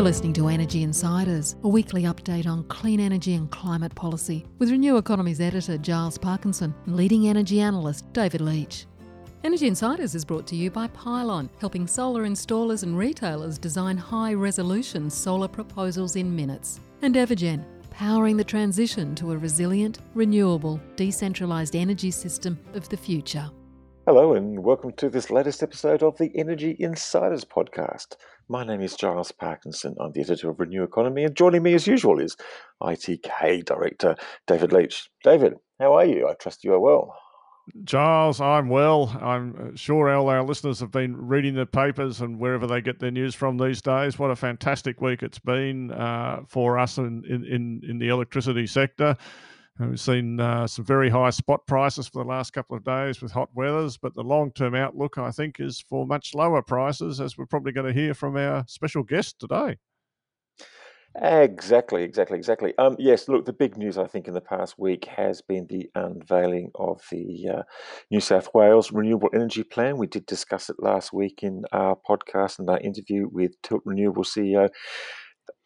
You're listening to Energy Insiders, a weekly update on clean energy and climate policy, with Renew Economy's editor Giles Parkinson and leading energy analyst David Leach. Energy Insiders is brought to you by Pylon, helping solar installers and retailers design high resolution solar proposals in minutes, and Evergen, powering the transition to a resilient, renewable, decentralised energy system of the future. Hello, and welcome to this latest episode of the Energy Insiders podcast. My name is Giles Parkinson. I'm the editor of Renew Economy, and joining me as usual is ITK Director David Leach. David, how are you? I trust you are well. Giles, I'm well. I'm uh, sure all our listeners have been reading the papers and wherever they get their news from these days. What a fantastic week it's been uh, for us in, in, in the electricity sector. We've seen uh, some very high spot prices for the last couple of days with hot weathers, but the long term outlook, I think, is for much lower prices, as we're probably going to hear from our special guest today. Exactly, exactly, exactly. Um, yes, look, the big news I think in the past week has been the unveiling of the uh, New South Wales Renewable Energy Plan. We did discuss it last week in our podcast and our interview with Tilt Renewable CEO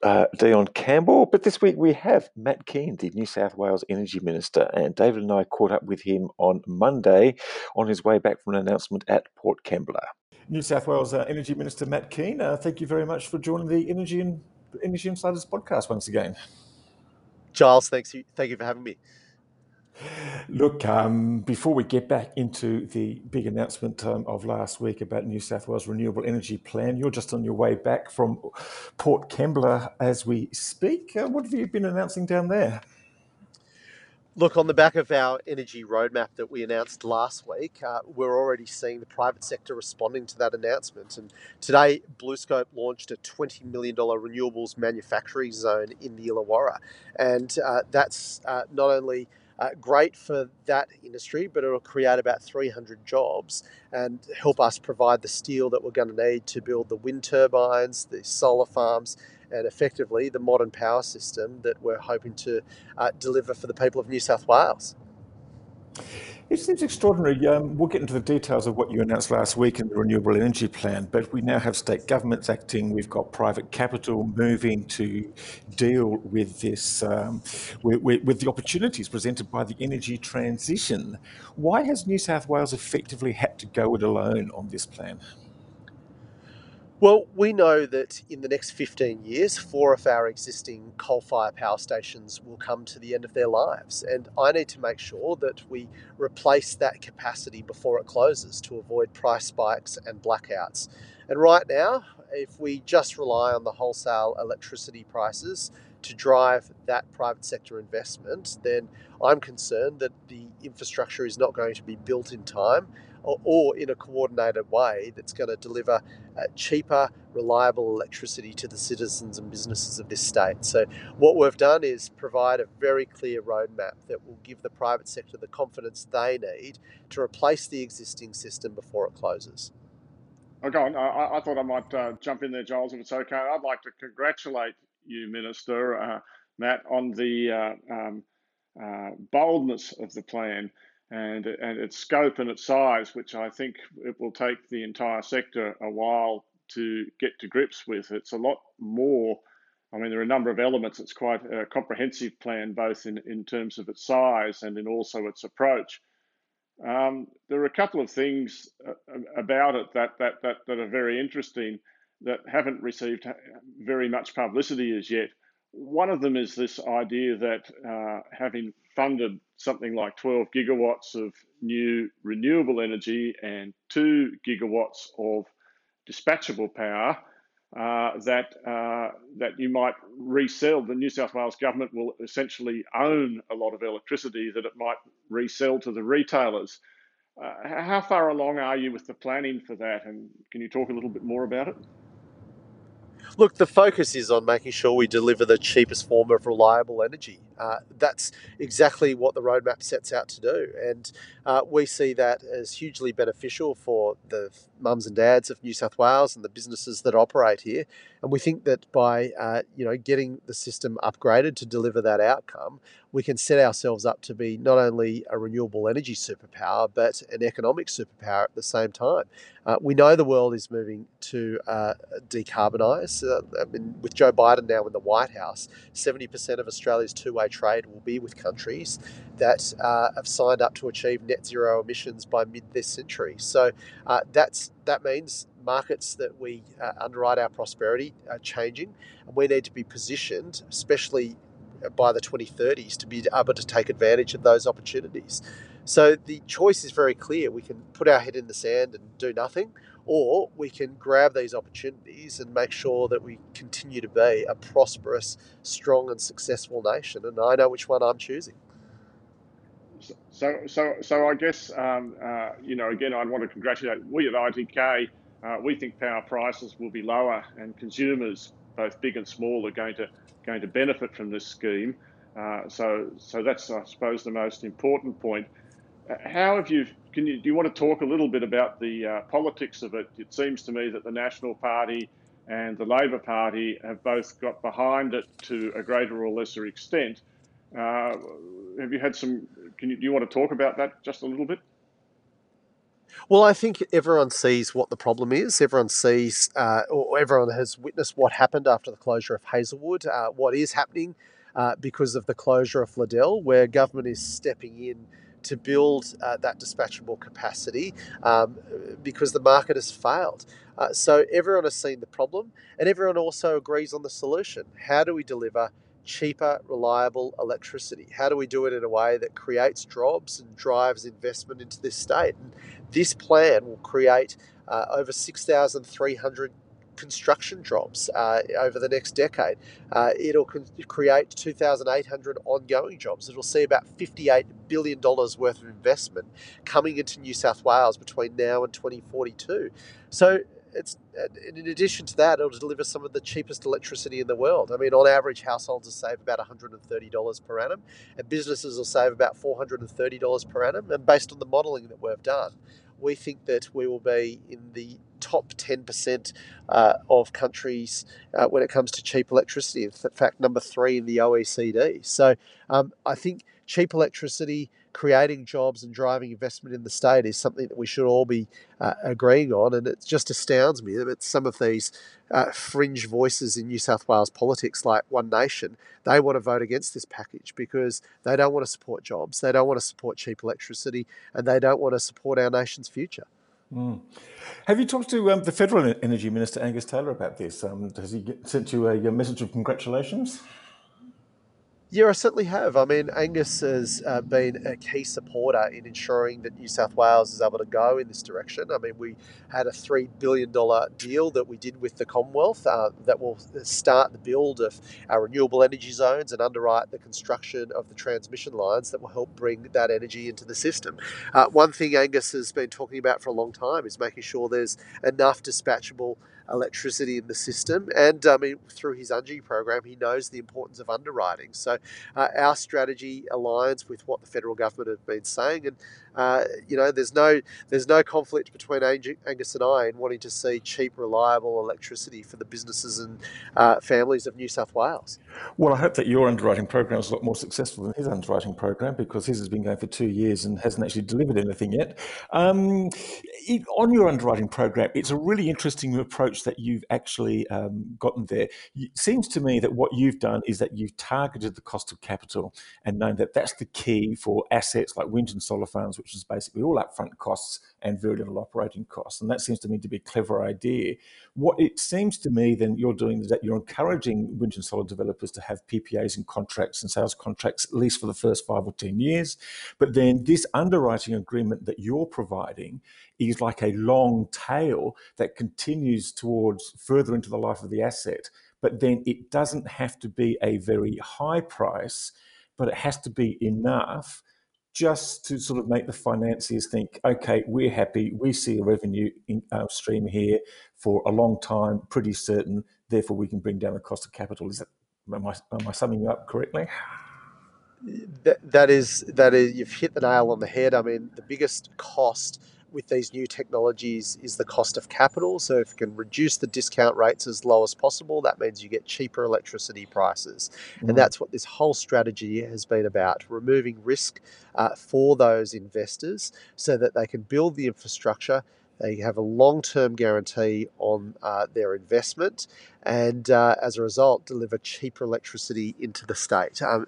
uh, Deion Campbell. But this week we have Matt Kean, the New South Wales Energy Minister, and David and I caught up with him on Monday on his way back from an announcement at Port Kembla. New South Wales uh, Energy Minister Matt Kean, uh, thank you very much for joining the Energy and Energy Insiders podcast once again. Giles, thanks. You, thank you for having me. Look, um, before we get back into the big announcement um, of last week about New South Wales Renewable Energy Plan, you're just on your way back from Port Kembla as we speak. Uh, what have you been announcing down there? Look, on the back of our energy roadmap that we announced last week, uh, we're already seeing the private sector responding to that announcement. And today, BlueScope launched a $20 million renewables manufacturing zone in the Illawarra. And uh, that's uh, not only uh, great for that industry, but it'll create about 300 jobs and help us provide the steel that we're going to need to build the wind turbines, the solar farms, and effectively the modern power system that we're hoping to uh, deliver for the people of New South Wales. It seems extraordinary. Um, we'll get into the details of what you announced last week in the Renewable Energy Plan, but we now have state governments acting. We've got private capital moving to deal with this, um, with, with, with the opportunities presented by the energy transition. Why has New South Wales effectively had to go it alone on this plan? Well, we know that in the next 15 years, four of our existing coal fired power stations will come to the end of their lives. And I need to make sure that we replace that capacity before it closes to avoid price spikes and blackouts. And right now, if we just rely on the wholesale electricity prices to drive that private sector investment, then I'm concerned that the infrastructure is not going to be built in time or, or in a coordinated way that's going to deliver uh, cheaper, reliable electricity to the citizens and businesses of this state. So, what we've done is provide a very clear roadmap that will give the private sector the confidence they need to replace the existing system before it closes. Okay, I, I thought I might uh, jump in there, Giles, if it's okay. I'd like to congratulate you, Minister uh, Matt, on the uh, um, uh, boldness of the plan and, and its scope and its size, which I think it will take the entire sector a while to get to grips with. It's a lot more. I mean, there are a number of elements. It's quite a comprehensive plan, both in, in terms of its size and in also its approach. Um, there are a couple of things uh, about it that, that, that, that are very interesting that haven't received very much publicity as yet. One of them is this idea that uh, having funded something like 12 gigawatts of new renewable energy and 2 gigawatts of dispatchable power, uh, that uh, that you might resell. The New South Wales government will essentially own a lot of electricity that it might resell to the retailers. Uh, how far along are you with the planning for that, and can you talk a little bit more about it? Look, the focus is on making sure we deliver the cheapest form of reliable energy. Uh, that's exactly what the roadmap sets out to do. And uh, we see that as hugely beneficial for the mums and dads of New South Wales and the businesses that operate here. And we think that by uh, you know getting the system upgraded to deliver that outcome, we can set ourselves up to be not only a renewable energy superpower, but an economic superpower at the same time. Uh, we know the world is moving to uh, decarbonise. Uh, I mean, with Joe Biden now in the White House, 70% of Australia's two trade will be with countries that uh, have signed up to achieve net zero emissions by mid this century. So uh, that's that means markets that we uh, underwrite our prosperity are changing, and we need to be positioned, especially by the 2030s to be able to take advantage of those opportunities. So the choice is very clear. We can put our head in the sand and do nothing, or we can grab these opportunities and make sure that we continue to be a prosperous, strong, and successful nation. And I know which one I'm choosing. So, so, so I guess um, uh, you know. Again, I want to congratulate we at ITK. Uh, we think power prices will be lower, and consumers, both big and small, are going to going to benefit from this scheme. Uh, so, so that's, I suppose, the most important point. Uh, how have you, can you, do you want to talk a little bit about the uh, politics of it? It seems to me that the National Party and the Labor Party have both got behind it to a greater or lesser extent. Uh, have you had some, can you, do you want to talk about that just a little bit? Well, I think everyone sees what the problem is. Everyone sees, uh, or everyone has witnessed what happened after the closure of Hazelwood, uh, what is happening uh, because of the closure of Liddell, where government is stepping in to build uh, that dispatchable capacity um, because the market has failed. Uh, so everyone has seen the problem, and everyone also agrees on the solution. How do we deliver cheaper, reliable electricity? How do we do it in a way that creates jobs and drives investment into this state? And this plan will create uh, over 6,300 construction jobs uh, over the next decade. Uh, it'll con- create 2,800 ongoing jobs. It'll see about $58 billion worth of investment coming into New South Wales between now and 2042. So it's in addition to that, it'll deliver some of the cheapest electricity in the world. I mean, on average, households will save about $130 per annum, and businesses will save about $430 per annum. And based on the modelling that we've done, we think that we will be in the top 10% uh, of countries uh, when it comes to cheap electricity. In fact, number three in the OECD. So um, I think cheap electricity creating jobs and driving investment in the state is something that we should all be uh, agreeing on. And it just astounds me that some of these uh, fringe voices in New South Wales politics, like One Nation, they want to vote against this package because they don't want to support jobs, they don't want to support cheap electricity, and they don't want to support our nation's future. Mm. Have you talked to um, the Federal Energy Minister Angus Taylor about this? Um, has he sent you a, a message of congratulations? Yeah, I certainly have. I mean, Angus has uh, been a key supporter in ensuring that New South Wales is able to go in this direction. I mean, we had a $3 billion deal that we did with the Commonwealth uh, that will start the build of our renewable energy zones and underwrite the construction of the transmission lines that will help bring that energy into the system. Uh, one thing Angus has been talking about for a long time is making sure there's enough dispatchable electricity in the system. And I mean, through his UNGI program, he knows the importance of underwriting. So uh, our strategy aligns with what the federal government have been saying, and uh, you know, there's no there's no conflict between Angus and I in wanting to see cheap, reliable electricity for the businesses and uh, families of New South Wales. Well, I hope that your underwriting program is a lot more successful than his underwriting program because his has been going for two years and hasn't actually delivered anything yet. Um, it, on your underwriting program, it's a really interesting approach that you've actually um, gotten there. It seems to me that what you've done is that you've targeted the cost of capital and known that that's the key for assets like wind and solar farms which is basically all upfront costs and very little operating costs. And that seems to me to be a clever idea. What it seems to me then you're doing is that you're encouraging wind and solar developers to have PPAs and contracts and sales contracts at least for the first five or 10 years. But then this underwriting agreement that you're providing is like a long tail that continues towards further into the life of the asset. But then it doesn't have to be a very high price, but it has to be enough just to sort of make the financiers think, okay, we're happy, we see a revenue in, uh, stream here for a long time, pretty certain, therefore we can bring down the cost of capital. Is that am I, am I summing you up correctly? That, that is that is you've hit the nail on the head. I mean, the biggest cost with these new technologies is the cost of capital. So, if you can reduce the discount rates as low as possible, that means you get cheaper electricity prices. Mm. And that's what this whole strategy has been about removing risk uh, for those investors so that they can build the infrastructure. They have a long term guarantee on uh, their investment and uh, as a result, deliver cheaper electricity into the state. Um,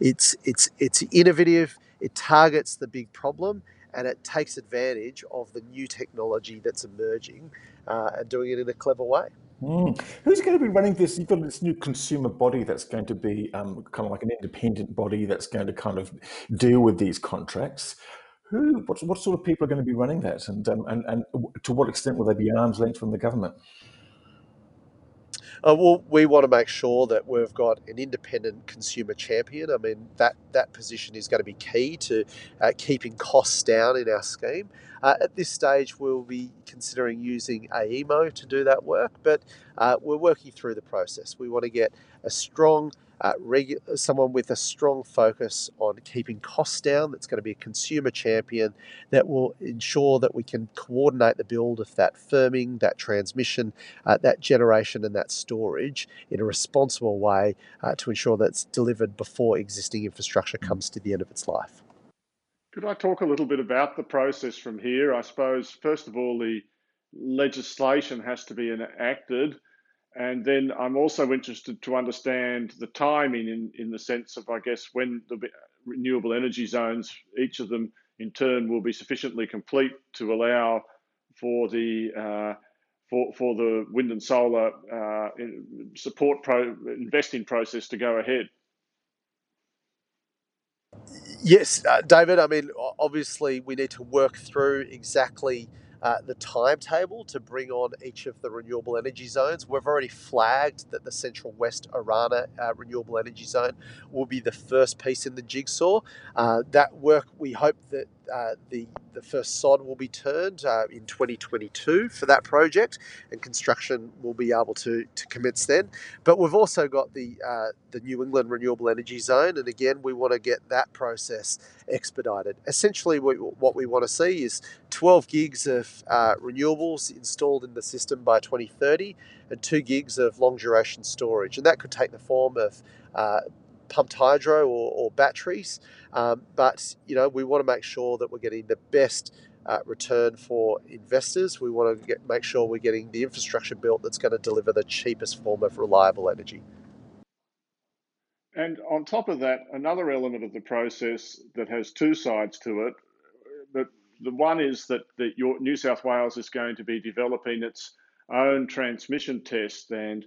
it's, it's, it's innovative, it targets the big problem, and it takes advantage of the new technology that's emerging uh, and doing it in a clever way. Mm. Who's going to be running this? You've got this new consumer body that's going to be um, kind of like an independent body that's going to kind of deal with these contracts. Who, what, what sort of people are going to be running that, and um, and and to what extent will they be arm's length from the government? Uh, well, we want to make sure that we've got an independent consumer champion. I mean, that, that position is going to be key to uh, keeping costs down in our scheme. Uh, at this stage, we'll be considering using AEMO to do that work, but uh, we're working through the process. We want to get a strong uh, regu- someone with a strong focus on keeping costs down, that's going to be a consumer champion, that will ensure that we can coordinate the build of that firming, that transmission, uh, that generation, and that storage in a responsible way uh, to ensure that it's delivered before existing infrastructure comes to the end of its life. Could I talk a little bit about the process from here? I suppose, first of all, the legislation has to be enacted and then I'm also interested to understand the timing in, in the sense of, I guess, when the renewable energy zones, each of them in turn will be sufficiently complete to allow for the uh, for, for the wind and solar uh, support pro investing process to go ahead. Yes, uh, David. I mean, obviously, we need to work through exactly uh, the timetable to bring on each of the renewable energy zones. We've already flagged that the Central West Orana uh, renewable energy zone will be the first piece in the jigsaw. Uh, that work, we hope that uh, the the first sod will be turned uh, in 2022 for that project, and construction will be able to, to commence then. But we've also got the uh, the New England Renewable Energy Zone, and again, we want to get that process expedited. Essentially, we, what we want to see is 12 gigs of uh, renewables installed in the system by 2030, and two gigs of long duration storage, and that could take the form of uh, pumped hydro or, or batteries. Um, but you know, we want to make sure that we're getting the best uh, return for investors. We want to get, make sure we're getting the infrastructure built that's going to deliver the cheapest form of reliable energy. And on top of that, another element of the process that has two sides to it. The, the one is that, that your New South Wales is going to be developing its own transmission test and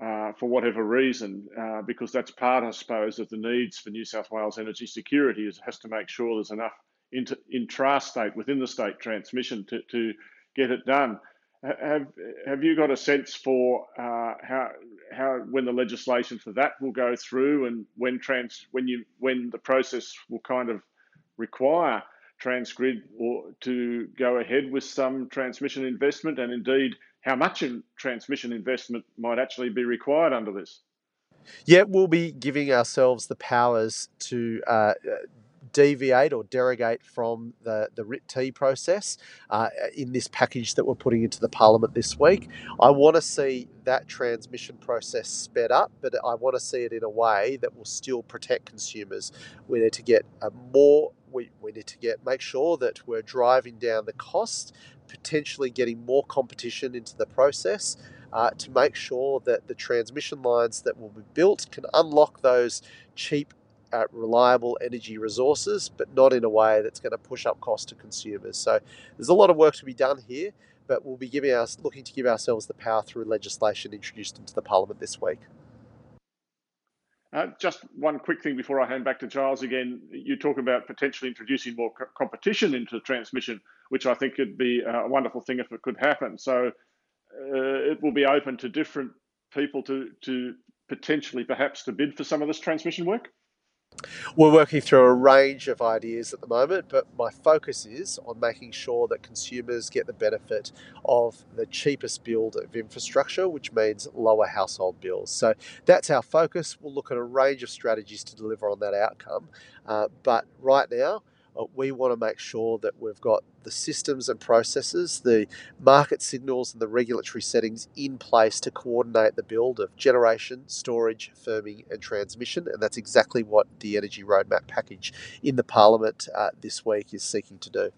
uh, for whatever reason, uh, because that's part, I suppose, of the needs for New South Wales energy security is it has to make sure there's enough inter, intrastate within the state transmission to, to get it done. Have have you got a sense for uh, how how when the legislation for that will go through and when trans when you when the process will kind of require Transgrid or to go ahead with some transmission investment and indeed how much in transmission investment might actually be required under this. Yeah, we'll be giving ourselves the powers to uh, deviate or derogate from the, the RIT-T process uh, in this package that we're putting into the Parliament this week. I want to see that transmission process sped up, but I want to see it in a way that will still protect consumers. We need to get a more we, we need to get make sure that we're driving down the cost potentially getting more competition into the process uh, to make sure that the transmission lines that will be built can unlock those cheap, uh, reliable energy resources, but not in a way that's going to push up costs to consumers. So there's a lot of work to be done here, but we'll be giving us looking to give ourselves the power through legislation introduced into the Parliament this week. Uh, just one quick thing before I hand back to Giles again. You talk about potentially introducing more co- competition into the transmission, which I think would be a wonderful thing if it could happen. So uh, it will be open to different people to, to potentially perhaps to bid for some of this transmission work. We're working through a range of ideas at the moment, but my focus is on making sure that consumers get the benefit of the cheapest build of infrastructure, which means lower household bills. So that's our focus. We'll look at a range of strategies to deliver on that outcome. Uh, but right now, Uh, we want to make sure that we've got the systems and processes, the market signals, and the regulatory settings in place to coordinate the build of generation, storage, firming, and transmission. And that's exactly what the Energy Roadmap package in the Parliament uh, this week is seeking to do.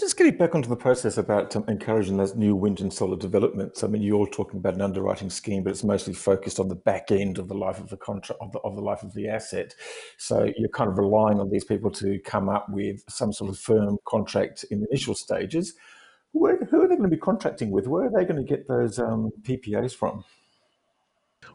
Just getting back onto the process about um, encouraging those new wind and solar developments. I mean, you're talking about an underwriting scheme, but it's mostly focused on the back end of the life of the contract of the, of the life of the asset. So you're kind of relying on these people to come up with some sort of firm contract in the initial stages. Where, who are they going to be contracting with? Where are they going to get those um, PPAs from?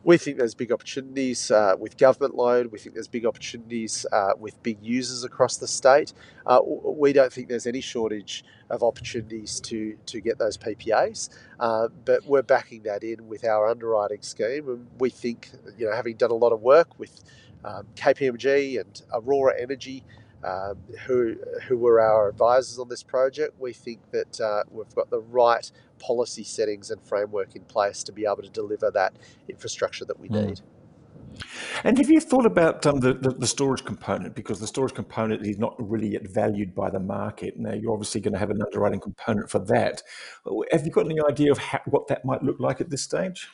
We think there's big opportunities uh, with government loan. We think there's big opportunities uh, with big users across the state. Uh, we don't think there's any shortage of opportunities to to get those PPAs, uh, but we're backing that in with our underwriting scheme, and we think, you know, having done a lot of work with um, KPMG and Aurora Energy um, who who were our advisors on this project, we think that uh, we've got the right policy settings and framework in place to be able to deliver that infrastructure that we mm. need. And have you thought about um, the, the, the, storage component? Because the storage component is not really yet valued by the market. Now, you're obviously going to have an underwriting component for that. Have you got any idea of how, what that might look like at this stage?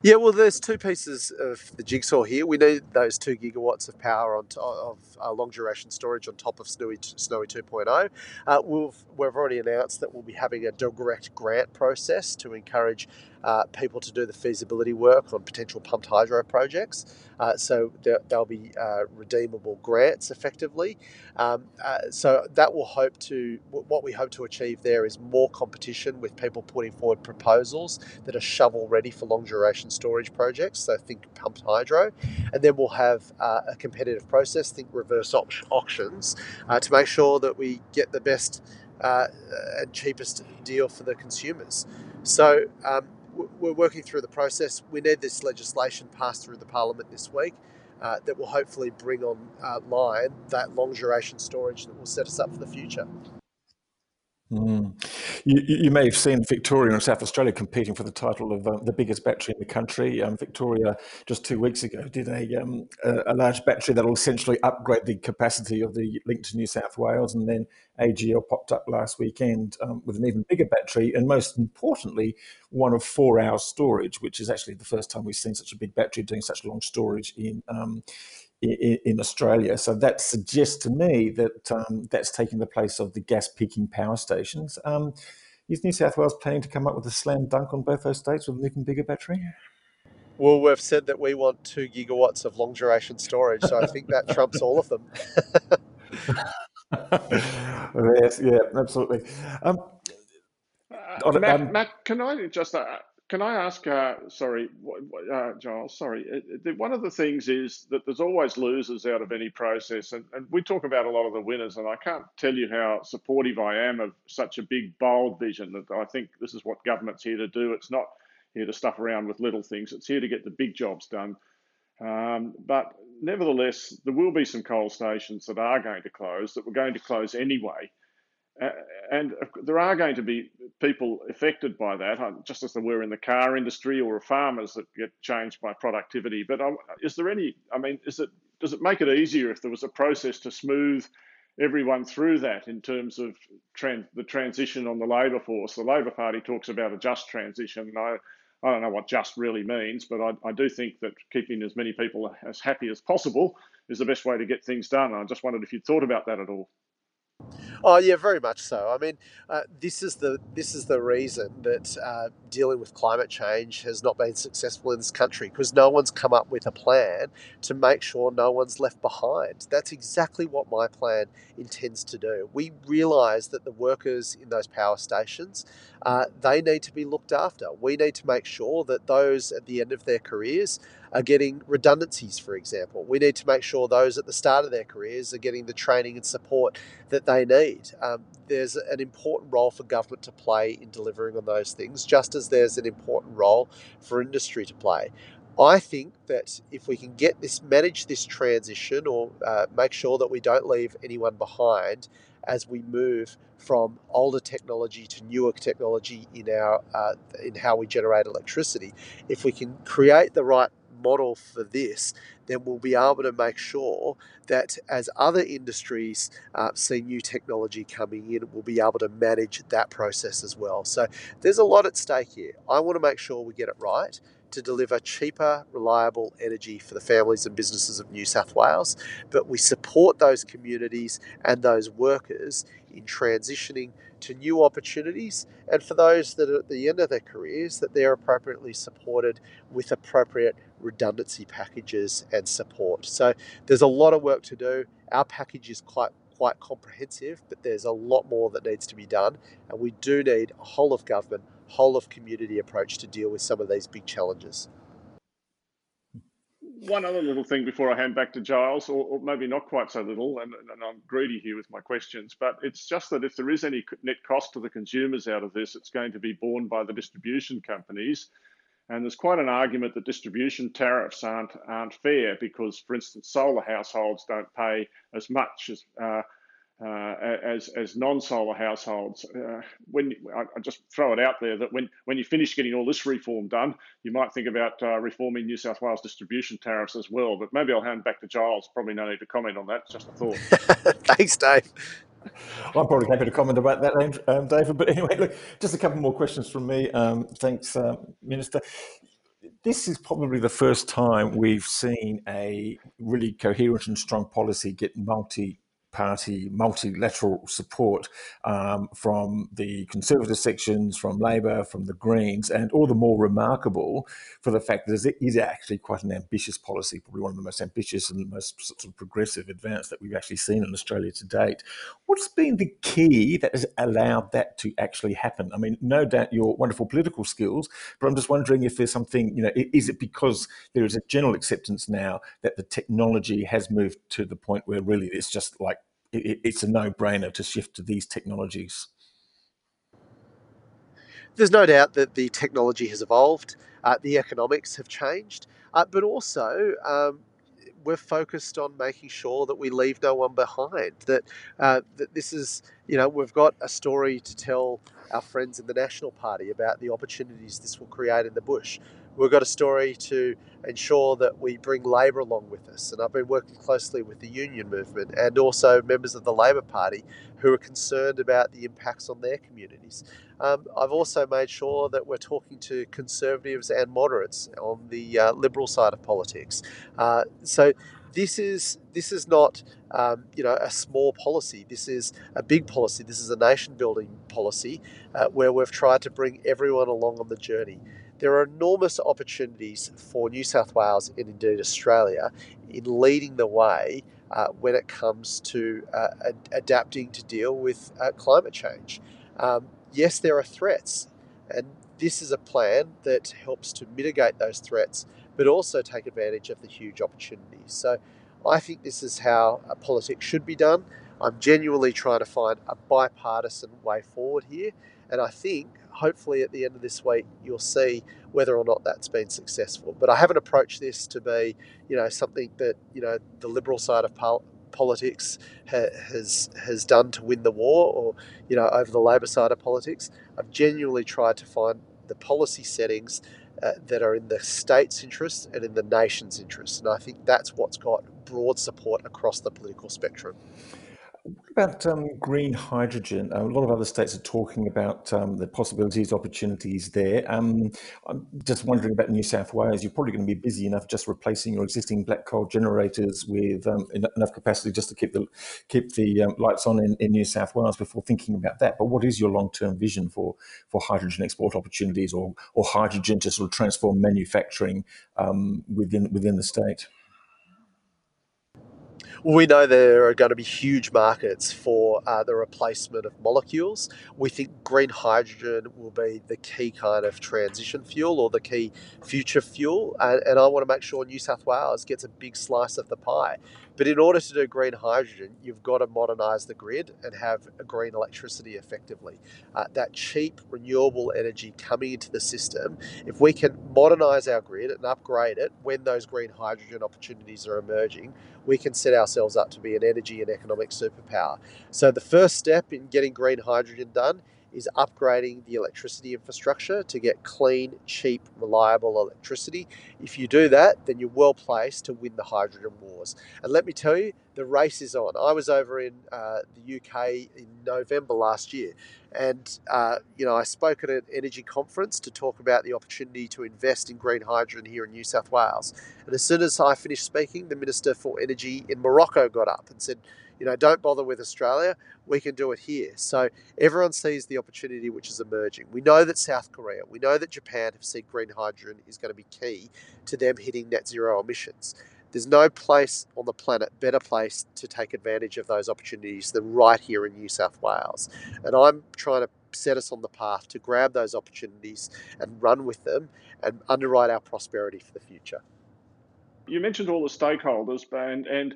Yeah, well, there's two pieces of the jigsaw here. We need those two gigawatts of power on to, of uh, long duration storage on top of Snowy, Snowy 2.0. Uh, we've, we've already announced that we'll be having a direct grant process to encourage uh, people to do the feasibility work on potential pumped hydro projects. Uh, so there, will be uh, redeemable grants effectively. Um, uh, so that will hope to what we hope to achieve there is more competition with people putting forward proposals that are shovel ready for long duration storage projects. So think pumped hydro, and then we'll have uh, a competitive process. Think reverse op- auctions uh, to make sure that we get the best and cheapest deal for the consumers. So um, we're working through the process. We need this legislation passed through the Parliament this week uh, that will hopefully bring on uh, that long duration storage that will set us up for the future. Mm. You, you, may have seen Victoria and South Australia competing for the title of um, the biggest battery in the country. Um, Victoria, just two weeks ago, did a, um, a, a, large battery that will essentially upgrade the capacity of the link to New South Wales. And then AGL popped up last weekend um, with an even bigger battery, and most importantly, one of four hours storage, which is actually the first time we've seen such a big battery doing such long storage in um, in, in, Australia. So that suggests to me that um, that's taking the place of the gas peaking power stations. Um, is New South Wales planning to come up with a slam dunk on both those states with an even bigger battery? Well, we've said that we want two gigawatts of long duration storage, so I think that trumps all of them. yes, yeah, absolutely. Um, uh, Matt, um, Matt, can I just uh, can I ask, uh, sorry, uh, Giles, sorry, one of the things is that there's always losers out of any process. And, and, we talk about a lot of the winners, and I can't tell you how supportive I am of such a big, bold vision that I think this is what government's here to do. It's not here to stuff around with little things, it's here to get the big jobs done. Um, but nevertheless, there will be some coal stations that are going to close, that were going to close anyway. Uh, and there are going to be people affected by that, uh, just as there were in the car industry or farmers that get changed by productivity. But um, is there any? I mean, is it does it make it easier if there was a process to smooth everyone through that in terms of trans, the transition on the labour force? The Labor Party talks about a just transition. I I don't know what just really means, but I, I do think that keeping as many people as happy as possible is the best way to get things done. I just wondered if you'd thought about that at all. Oh yeah, very much so. I mean, uh, this is the this is the reason that uh, dealing with climate change has not been successful in this country because no one's come up with a plan to make sure no one's left behind. That's exactly what my plan intends to do. We realise that the workers in those power stations, uh, they need to be looked after. We need to make sure that those at the end of their careers are getting redundancies, for example. We need to make sure those at the start of their careers are getting the training and support that they need. Um, there's an important role for government to play in delivering on those things, just as there's an important role for industry to play. I think that if we can get this, manage this transition, or uh, make sure that we don't leave anyone behind as we move from older technology to newer technology in our uh, in how we generate electricity, if we can create the right model for this, then we'll be able to make sure that as other industries uh, see new technology coming in, we'll be able to manage that process as well. So there's a lot at stake here. I want to make sure we get it right to deliver cheaper, reliable energy for the families and businesses of New South Wales, but we support those communities and those workers in transitioning to new opportunities, and for those that are at the end of their careers, that they're appropriately supported with appropriate redundancy packages and support. So there's a lot of work to do. Our package is quite quite comprehensive, but there's a lot more that needs to be done, and we do need a whole of government, whole of community approach to deal with some of these big challenges. One other little thing before I hand back to Giles, or, or maybe not quite so little, and, and, I'm greedy here with my questions, but it's just that if there is any net cost to the consumers out of this, it's going to be borne by the distribution companies. And there's quite an argument that distribution tariffs aren't aren't fair because, for instance, solar households don't pay as much as uh, uh, as as non-solar households. Uh, when I, I, just throw it out there that when when you finish getting all this reform done, you might think about uh, reforming New South Wales distribution tariffs as well. But maybe I'll hand back to Giles. Probably no need to comment on that. Just a thought. Thanks, Dave. I'm probably happy to comment about that, um, David. But anyway, look, just a couple more questions from me. Um, thanks, um, Minister. This is probably the first time we've seen a really coherent and strong policy get multi party multilateral support um, from the Conservative sections, from Labor, from the Greens, and all the more remarkable for the fact that it is actually quite an ambitious policy, probably one of the most ambitious and most sort of progressive advance that we've actually seen in Australia to date. What's been the key that has allowed that to actually happen? I mean, no doubt your wonderful political skills, but I'm just wondering if there's something, you know, is it because there is a general acceptance now that the technology has moved to the point where really it's just like it, it's a no-brainer to shift to these technologies. There's no doubt that the technology has evolved, uh, the economics have changed, uh, but also um, we're focused on making sure that we leave no one behind. That uh, that this is, you know, we've got a story to tell our friends in the National Party about the opportunities this will create in the bush. We've got a story to ensure that we bring Labor along with us. And I've been working closely with the union movement and also members of the Labor Party who are concerned about the impacts on their communities. Um, I've also made sure that we're talking to conservatives and moderates on the uh, liberal side of politics. Uh, so this is this is not um, you know a small policy. This is a big policy. This is a nation building policy uh, where we've tried to bring everyone along on the journey there are enormous opportunities for New South Wales and indeed Australia in leading the way uh, when it comes to uh, ad- adapting to deal with uh, climate change. Um, yes, there are threats, and this is a plan that helps to mitigate those threats, but also take advantage of the huge opportunities. So I think this is how uh, politics should be done. I'm genuinely trying to find a bipartisan way forward here, and I think hopefully at the end of this week you'll see whether or not that's been successful. But I haven't approached this to be, you know, something that you know the liberal side of pol- politics ha- has has done to win the war, or you know, over the Labor side of politics. I've genuinely tried to find the policy settings uh, that are in the state's interest and in the nation's interest, and I think that's what's got broad support across the political spectrum. What about um, green hydrogen? a lot of other states are talking about um, the possibilities, opportunities there. Um, I'm just wondering about New South Wales. You're probably going to be busy enough just replacing your existing black coal generators with um, enough capacity just to keep the keep the um, lights on in, in, New South Wales before thinking about that. But what is your long term vision for for hydrogen export opportunities, or or hydrogen to sort of transform manufacturing um, within within the state? We know there are going to be huge markets for uh, the replacement of molecules. We think green hydrogen will be the key kind of transition fuel or the key future fuel. And, and I want to make sure New South Wales gets a big slice of the pie. But in order to do green hydrogen, you've got to modernise the grid and have green electricity effectively. Uh, that cheap, renewable energy coming into the system, if we can modernise our grid and upgrade it when those green hydrogen opportunities are emerging, we can set ourselves up to be an energy and economic superpower. So the first step in getting green hydrogen done is upgrading the electricity infrastructure to get clean, cheap, reliable electricity. If you do that, then you're well placed to win the hydrogen wars. And let me tell you, the race is on. I was over in uh, the UK in November last year, and uh, you know I spoke at an energy conference to talk about the opportunity to invest in green hydrogen here in New South Wales. And as soon as I finished speaking, the Minister for Energy in Morocco got up and said, you know, don't bother with Australia. We can do it here. So everyone sees the opportunity which is emerging. We know that South Korea, we know that Japan have said green hydrogen is going to be key to them hitting net zero emissions. There's no place on the planet better place to take advantage of those opportunities than right here in New South Wales. And I'm trying to set us on the path to grab those opportunities and run with them and underwrite our prosperity for the future. You mentioned all the stakeholders, and and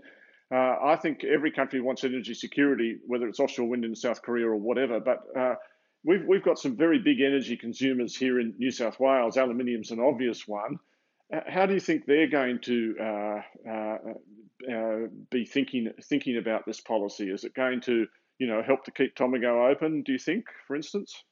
uh, I think every country wants energy security, whether it's offshore wind in South Korea or whatever. But uh, we've we've got some very big energy consumers here in New South Wales. Aluminium's an obvious one. Uh, how do you think they're going to uh, uh, be thinking thinking about this policy? Is it going to you know help to keep Tomago open? Do you think, for instance?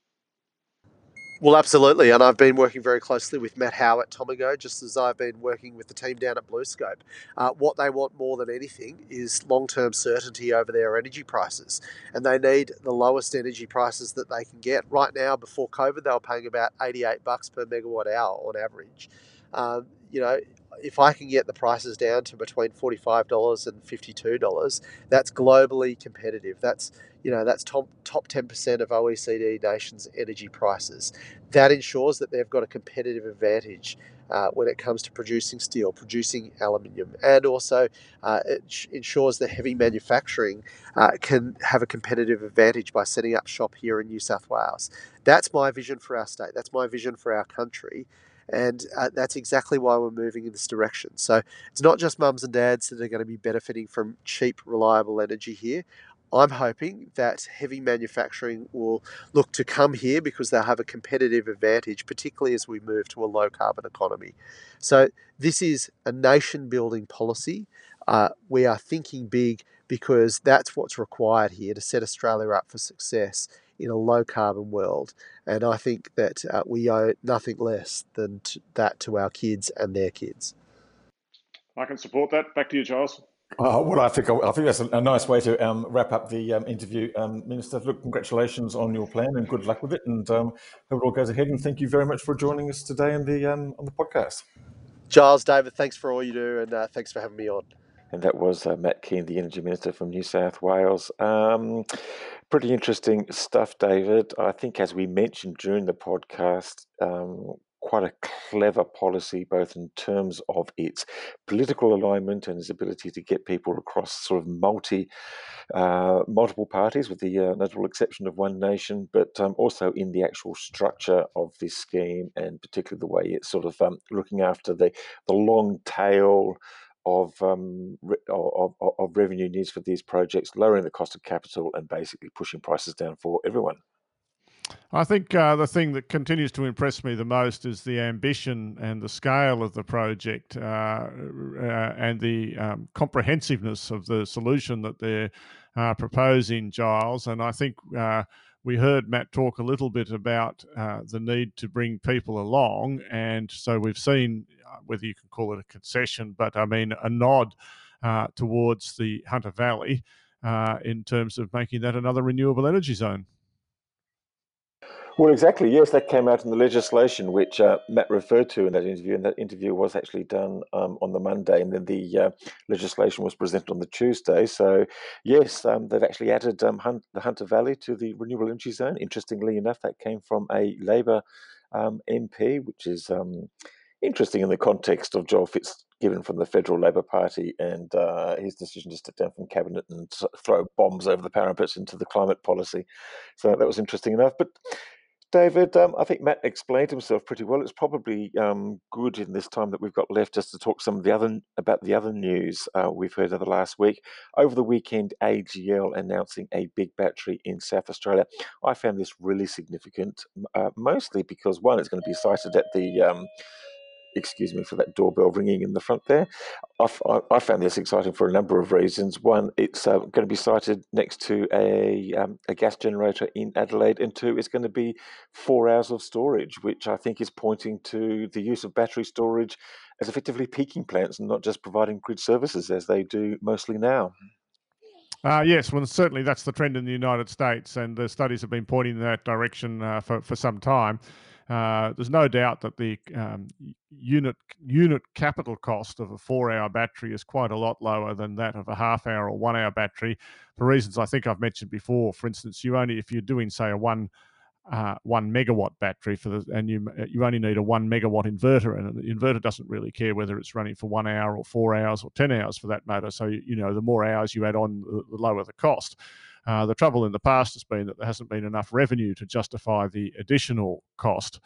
Well, absolutely. And I've been working very closely with Matt Howell at Tomago, just as I've been working with the team down at BlueScope. Uh, what they want more than anything is long term certainty over their energy prices. And they need the lowest energy prices that they can get. Right now, before COVID, they were paying about 88 bucks per megawatt hour on average. Um, you know, if I can get the prices down to between $45 and $52, that's globally competitive. That's you know that's top top 10% of OECD nations' energy prices. That ensures that they've got a competitive advantage uh, when it comes to producing steel, producing aluminium, and also uh, it ensures that heavy manufacturing uh, can have a competitive advantage by setting up shop here in New South Wales. That's my vision for our state. That's my vision for our country. And uh, that's exactly why we're moving in this direction. So it's not just mums and dads that are going to be benefiting from cheap, reliable energy here. I'm hoping that heavy manufacturing will look to come here because they'll have a competitive advantage, particularly as we move to a low carbon economy. So, this is a nation building policy. Uh, we are thinking big because that's what's required here to set Australia up for success in a low carbon world. And I think that uh, we owe nothing less than to that to our kids and their kids. I can support that. Back to you, Giles. Uh, well, I think I think that's a, a nice way to um, wrap up the um, interview, um, Minister. Look, congratulations on your plan and good luck with it, and um, hope it all goes ahead. And thank you very much for joining us today on the um, on the podcast. Giles, David, thanks for all you do, and uh, thanks for having me on. And that was uh, Matt Kean, the Energy Minister from New South Wales. Um, pretty interesting stuff, David. I think, as we mentioned during the podcast, um, quite a clever policy, both in terms of its political alignment and its ability to get people across sort of multi, uh, multiple parties, with the uh, notable exception of One Nation, but um, also in the actual structure of this scheme, and particularly the way it's sort of um, looking after the the long tail of, um, of, of revenue needs for these projects, lowering the cost of capital, and basically pushing prices down for everyone. I think uh, the thing that continues to impress me the most is the ambition and the scale of the project uh, uh, and the um, comprehensiveness of the solution that they're uh, proposing, Giles. And I think uh, we heard Matt talk a little bit about uh, the need to bring people along. And so we've seen, uh, whether you can call it a concession, but I mean, a nod uh, towards the Hunter Valley uh, in terms of making that another renewable energy zone. Well, exactly. Yes, that came out in the legislation, which uh, Matt referred to in that interview, and that interview was actually done um, on the Monday, and then the uh, legislation was presented on the Tuesday. So, yes, um, they've actually added um, Hunt, the Hunter Valley to the renewable energy zone. Interestingly enough, that came from a Labor MP, um, which is um, interesting in the context of Joel Fitzgibbon from the Federal Labor Party and uh, his decision to step down from cabinet and throw bombs over the parapets into the climate policy. So that was interesting enough. But David, um, I think Matt explained himself pretty well. It's probably um, good in this time that we've got left just to talk some of the other about the other news uh, we've heard over the last week. Over the weekend, AGL announcing a big battery in South Australia. I found this really significant, uh, mostly because one, it's going to be sited at the um, excuse me for that doorbell ringing in the front there. I, I found this exciting for a number of reasons. One, it's uh, going to be sited next to a, um, a gas generator in Adelaide, and two, it's going to be four hours of storage, which I think is pointing to the use of battery storage as effectively peaking plants and not just providing grid services as they do mostly now. Uh, yes, well, certainly that's the trend in the United States, and the studies have been pointing in that direction uh, for, for some time. Uh, there's no doubt that the um, unit unit capital cost of a four-hour battery is quite a lot lower than that of a half-hour or one-hour battery, for reasons I think I've mentioned before. For instance, you only if you're doing say a one uh, one megawatt battery for the and you you only need a one megawatt inverter and the inverter doesn't really care whether it's running for one hour or four hours or ten hours for that matter so you know the more hours you add on the lower the cost uh, the trouble in the past has been that there hasn't been enough revenue to justify the additional cost,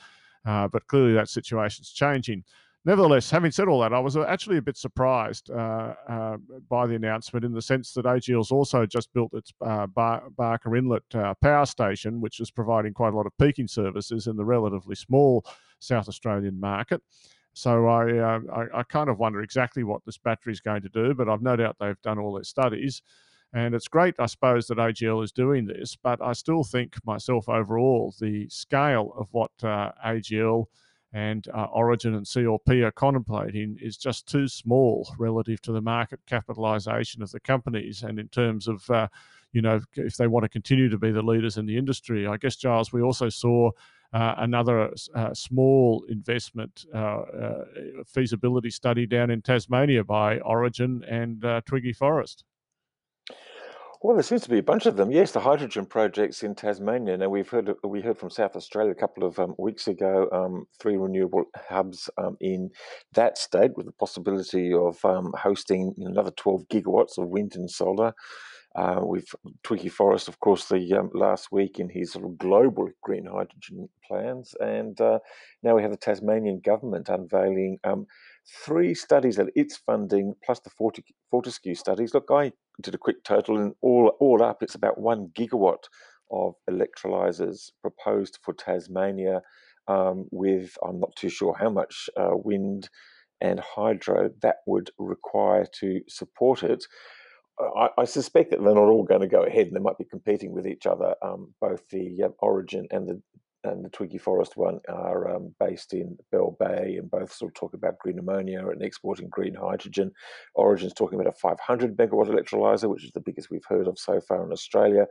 uh, but clearly that situation's changing. Nevertheless, having said all that, I was actually a bit surprised uh, uh by the announcement in the sense that AGL's also just built its uh, Bar- Barker Inlet uh, power station, which is providing quite a lot of peaking services in the relatively small South Australian market. So I, uh, I, I, kind of wonder exactly what this battery is going to do, but I've no doubt they've done all their studies. And it's great, I suppose, that AGL is doing this, but I still think myself overall the scale of what uh, AGL and uh, Origin and CLP are contemplating is just too small relative to the market capitalisation of the companies. And in terms of, uh, you know, if they want to continue to be the leaders in the industry, I guess, Giles, we also saw uh, another uh, small investment uh, uh feasibility study down in Tasmania by Origin and uh, Twiggy Forrest. Well, there seems to be a bunch of them. Yes, the hydrogen projects in Tasmania. Now we've heard we heard from South Australia a couple of um, weeks ago. Um, three renewable hubs um, in that state, with the possibility of um, hosting another 12 gigawatts of wind and solar. Uh, with Twiggy Forrest, of course, the um, last week in his sort of global green hydrogen plans, and uh, now we have the Tasmanian government unveiling um, three studies that it's funding plus the Fortescue studies. Look, I did a quick total, and all all up, it's about one gigawatt of electrolyzers proposed for Tasmania. Um, with I'm not too sure how much uh, wind and hydro that would require to support it. I, I, suspect that they're not all going to go ahead, and they might be competing with each other. Um, both the uh, Origin and the and the Twiggy Forrest one are um, based in Bell Bay, and both sort of talk about green ammonia and exporting green hydrogen. Origin's talking about a 500 megawatt electrolyzer, which is the biggest we've heard of so far in Australia.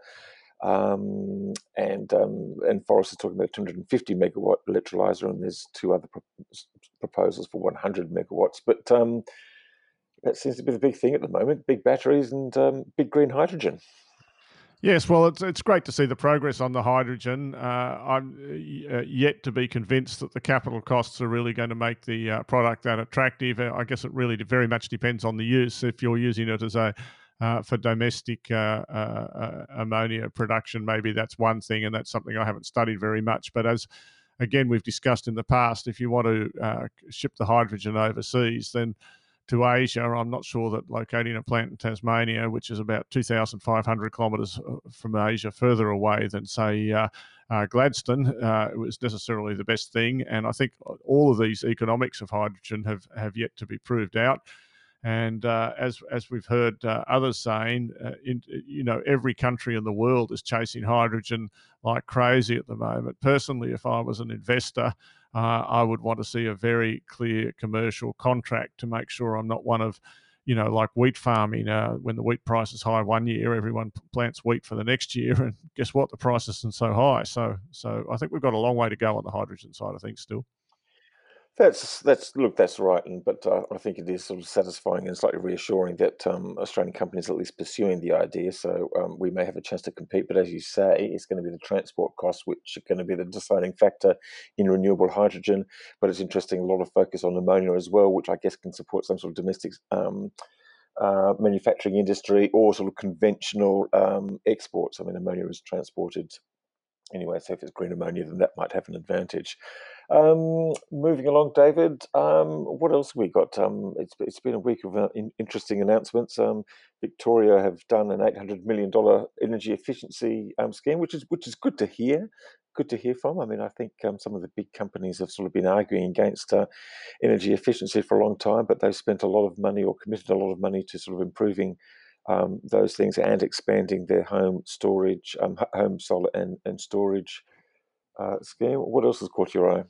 Um, and um, and Forrest is talking about a 250 megawatt electrolyzer, and there's two other pro- proposals for 100 megawatts. But um, that seems to be the big thing at the moment: big batteries and um, big green hydrogen. Yes, well, it's it's great to see the progress on the hydrogen. Uh, I'm uh, yet to be convinced that the capital costs are really going to make the uh, product that attractive. Uh, I guess it really very much depends on the use. If you're using it as a uh, for domestic uh, ammonia production, maybe that's one thing, and that's something I haven't studied very much. But as again we've discussed in the past, if you want to ship the hydrogen overseas, then to Asia. I'm not sure that locating a plant in Tasmania, which is about 2,500 kilometres uh, from Asia, further away than, say, uh, uh, Gladstone, uh, was necessarily the best thing. And I think all of these economics of hydrogen have, have yet to be proved out. And uh, as as we've heard uh, others saying, uh, in, you know, every country in the world is chasing hydrogen like crazy at the moment. Personally, if I was an investor, uh, I would want to see a very clear commercial contract to make sure I'm not one of, you know, like wheat farming. Uh, when the wheat price is high one year, everyone plants wheat for the next year, and guess what? The price isn't so high. So, so I think we've got a long way to go on the hydrogen side of things still. That's that's look, that's right, and but uh, I think it is sort of satisfying and slightly reassuring that um, Australian companies at least pursuing the idea. So um, we may have a chance to compete, but as you say, it's going to be the transport costs which are going to be the deciding factor in renewable hydrogen. But it's interesting, a lot of focus on ammonia as well, which I guess can support some sort of domestic. Um, uh, manufacturing industry or sort of conventional um, exports. I mean, ammonia is transported anyway, so if it's green ammonia, then that might have an advantage. Um, moving along, David, um, what else have we got? Um, it's, it's been a week of uh, in, interesting announcements. Um, Victoria have done an $800 million energy efficiency um, scheme, which is which is good to hear. Good to hear from. I mean, I think um, some of the big companies have sort of been arguing against uh, energy efficiency for a long time, but they've spent a lot of money or committed a lot of money to sort of improving um, those things and expanding their home storage, um, home solar and, and storage uh, scheme. What else has caught your eye?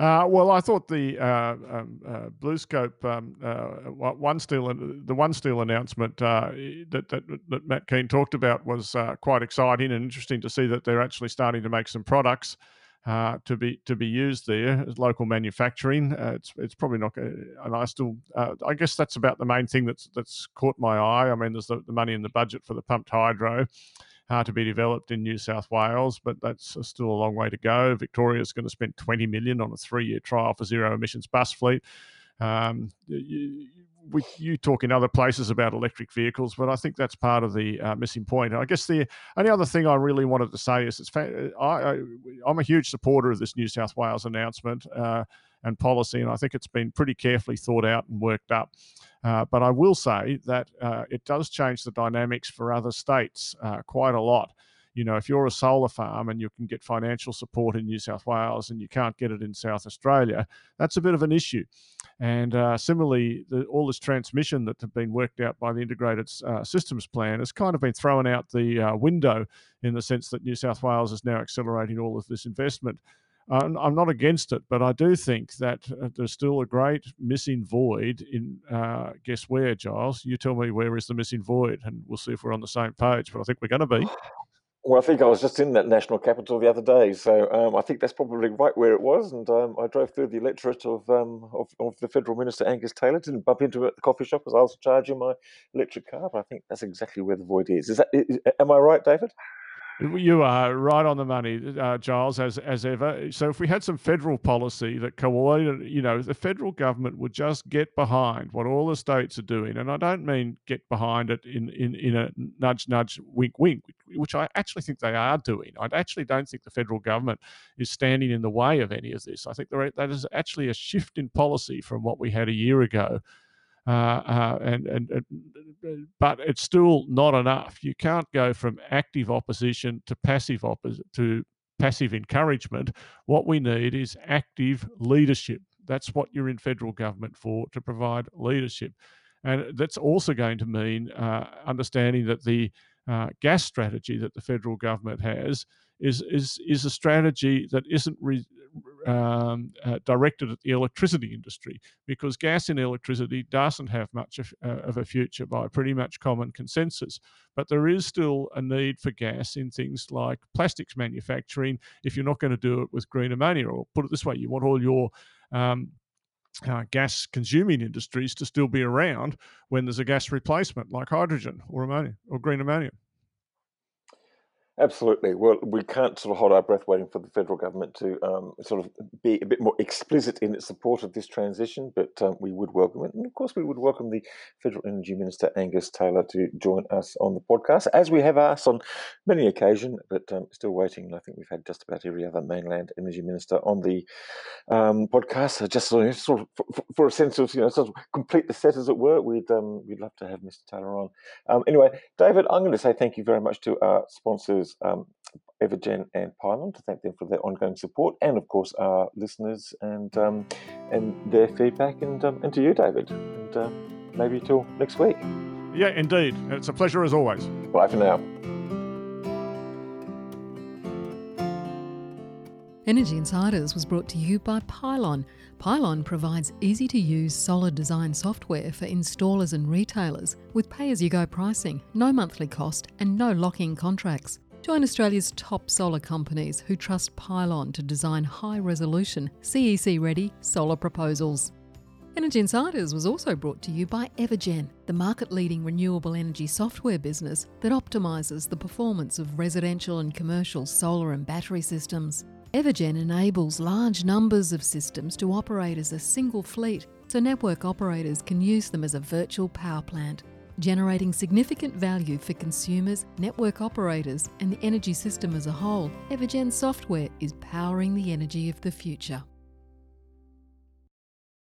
Uh, well, I thought the uh, um, uh, BlueScope um, uh, OneSteel the OneSteel announcement uh, that, that, that Matt Kean talked about was uh, quite exciting and interesting to see that they're actually starting to make some products. To be to be used there as local manufacturing, it's it's probably not. And I still, I guess that's about the main thing that's that's caught my eye. I mean, there's the, the money in the budget for the pumped hydro, uh, to be developed in New South Wales, but that's still a long way to go. Victoria is going to spend 20 million on a three-year trial for zero emissions bus fleet. Um, you, we, you talk in other places about electric vehicles, but I think that's part of the uh, missing point. I guess the only other thing I really wanted to say is it's fa- I, am a huge supporter of this New South Wales announcement uh, and policy, and I think it's been pretty carefully thought out and worked up. Uh, but I will say that uh, it does change the dynamics for other states uh, quite a lot. You know, if you're a solar farm and you can get financial support in New South Wales and you can't get it in South Australia, that's a bit of an issue. And uh, similarly, the, all this transmission that have been worked out by the Integrated uh, Systems Plan has kind of been thrown out the uh, window in the sense that New South Wales is now accelerating all of this investment. I'm not against it, but I do think that uh, there's still a great missing void in uh, guess where, Giles? You tell me where is the missing void, and we'll see if we're on the same page. But I think we're going to be. Well, I think I was just in that national capital the other day, so um, I think that's probably right where it was. And um, I drove through the electorate of, um, of, of the federal minister Angus Taylor. Didn't bump into it at the coffee shop as I was charging my electric car, but I think that's exactly where the void is. Is that? Is, am I right, David? You are right on the money, uh, Giles, as as ever. So if we had some federal policy that coordinated, you know, the federal government would just get behind what all the states are doing, and I don't mean get behind it in in, in a nudge nudge wink wink, which I actually think they are doing. I actually don't think the federal government is standing in the way of any of this. I think that is actually a shift in policy from what we had a year ago. Uh, uh, and, and, and, but it's still not enough. You can't go from active opposition to passive to passive encouragement. What we need is active leadership. That's what you're in federal government for to provide leadership, and that's also going to mean uh, understanding that the uh, gas strategy that the federal government has is is is a strategy that isn't re, um, uh, directed at the electricity industry because gas in electricity doesn't have much of, uh, of, a future by pretty much common consensus. But there is still a need for gas in things like plastics manufacturing if you're not going to do it with green ammonia. Or put it this way, you want all your um, uh, gas consuming industries to still be around when there's a gas replacement like hydrogen or ammonia or green ammonia. Absolutely. Well, we can't sort of hold our breath waiting for the federal government to um, sort of be a bit more explicit in its support of this transition, but um, we would welcome it. And of course, we would welcome the Federal Energy Minister, Angus Taylor, to join us on the podcast, as we have asked on many occasions, but um, still waiting. I think we've had just about every other mainland energy minister on the um, podcast. So just sort of, sort of for, for, a sense of, you know, sort of complete the set, as it were, we'd, um, we'd love to have Mr. Taylor on. Um, anyway, David, I'm going to say thank you very much to our sponsors um, Evergen and Pylon to thank them for their ongoing support, and of course our listeners and um, and their feedback, and um, and to you, David, and uh, maybe till next week. Yeah, indeed, it's a pleasure as always. Bye for now. Energy Insiders was brought to you by Pylon. Pylon provides easy to use solid design software for installers and retailers with pay as you go pricing, no monthly cost, and no locking contracts. Join Australia's top solar companies who trust Pylon to design high resolution, CEC ready solar proposals. Energy Insiders was also brought to you by Evergen, the market leading renewable energy software business that optimises the performance of residential and commercial solar and battery systems. Evergen enables large numbers of systems to operate as a single fleet so network operators can use them as a virtual power plant. Generating significant value for consumers, network operators, and the energy system as a whole, Evergen software is powering the energy of the future.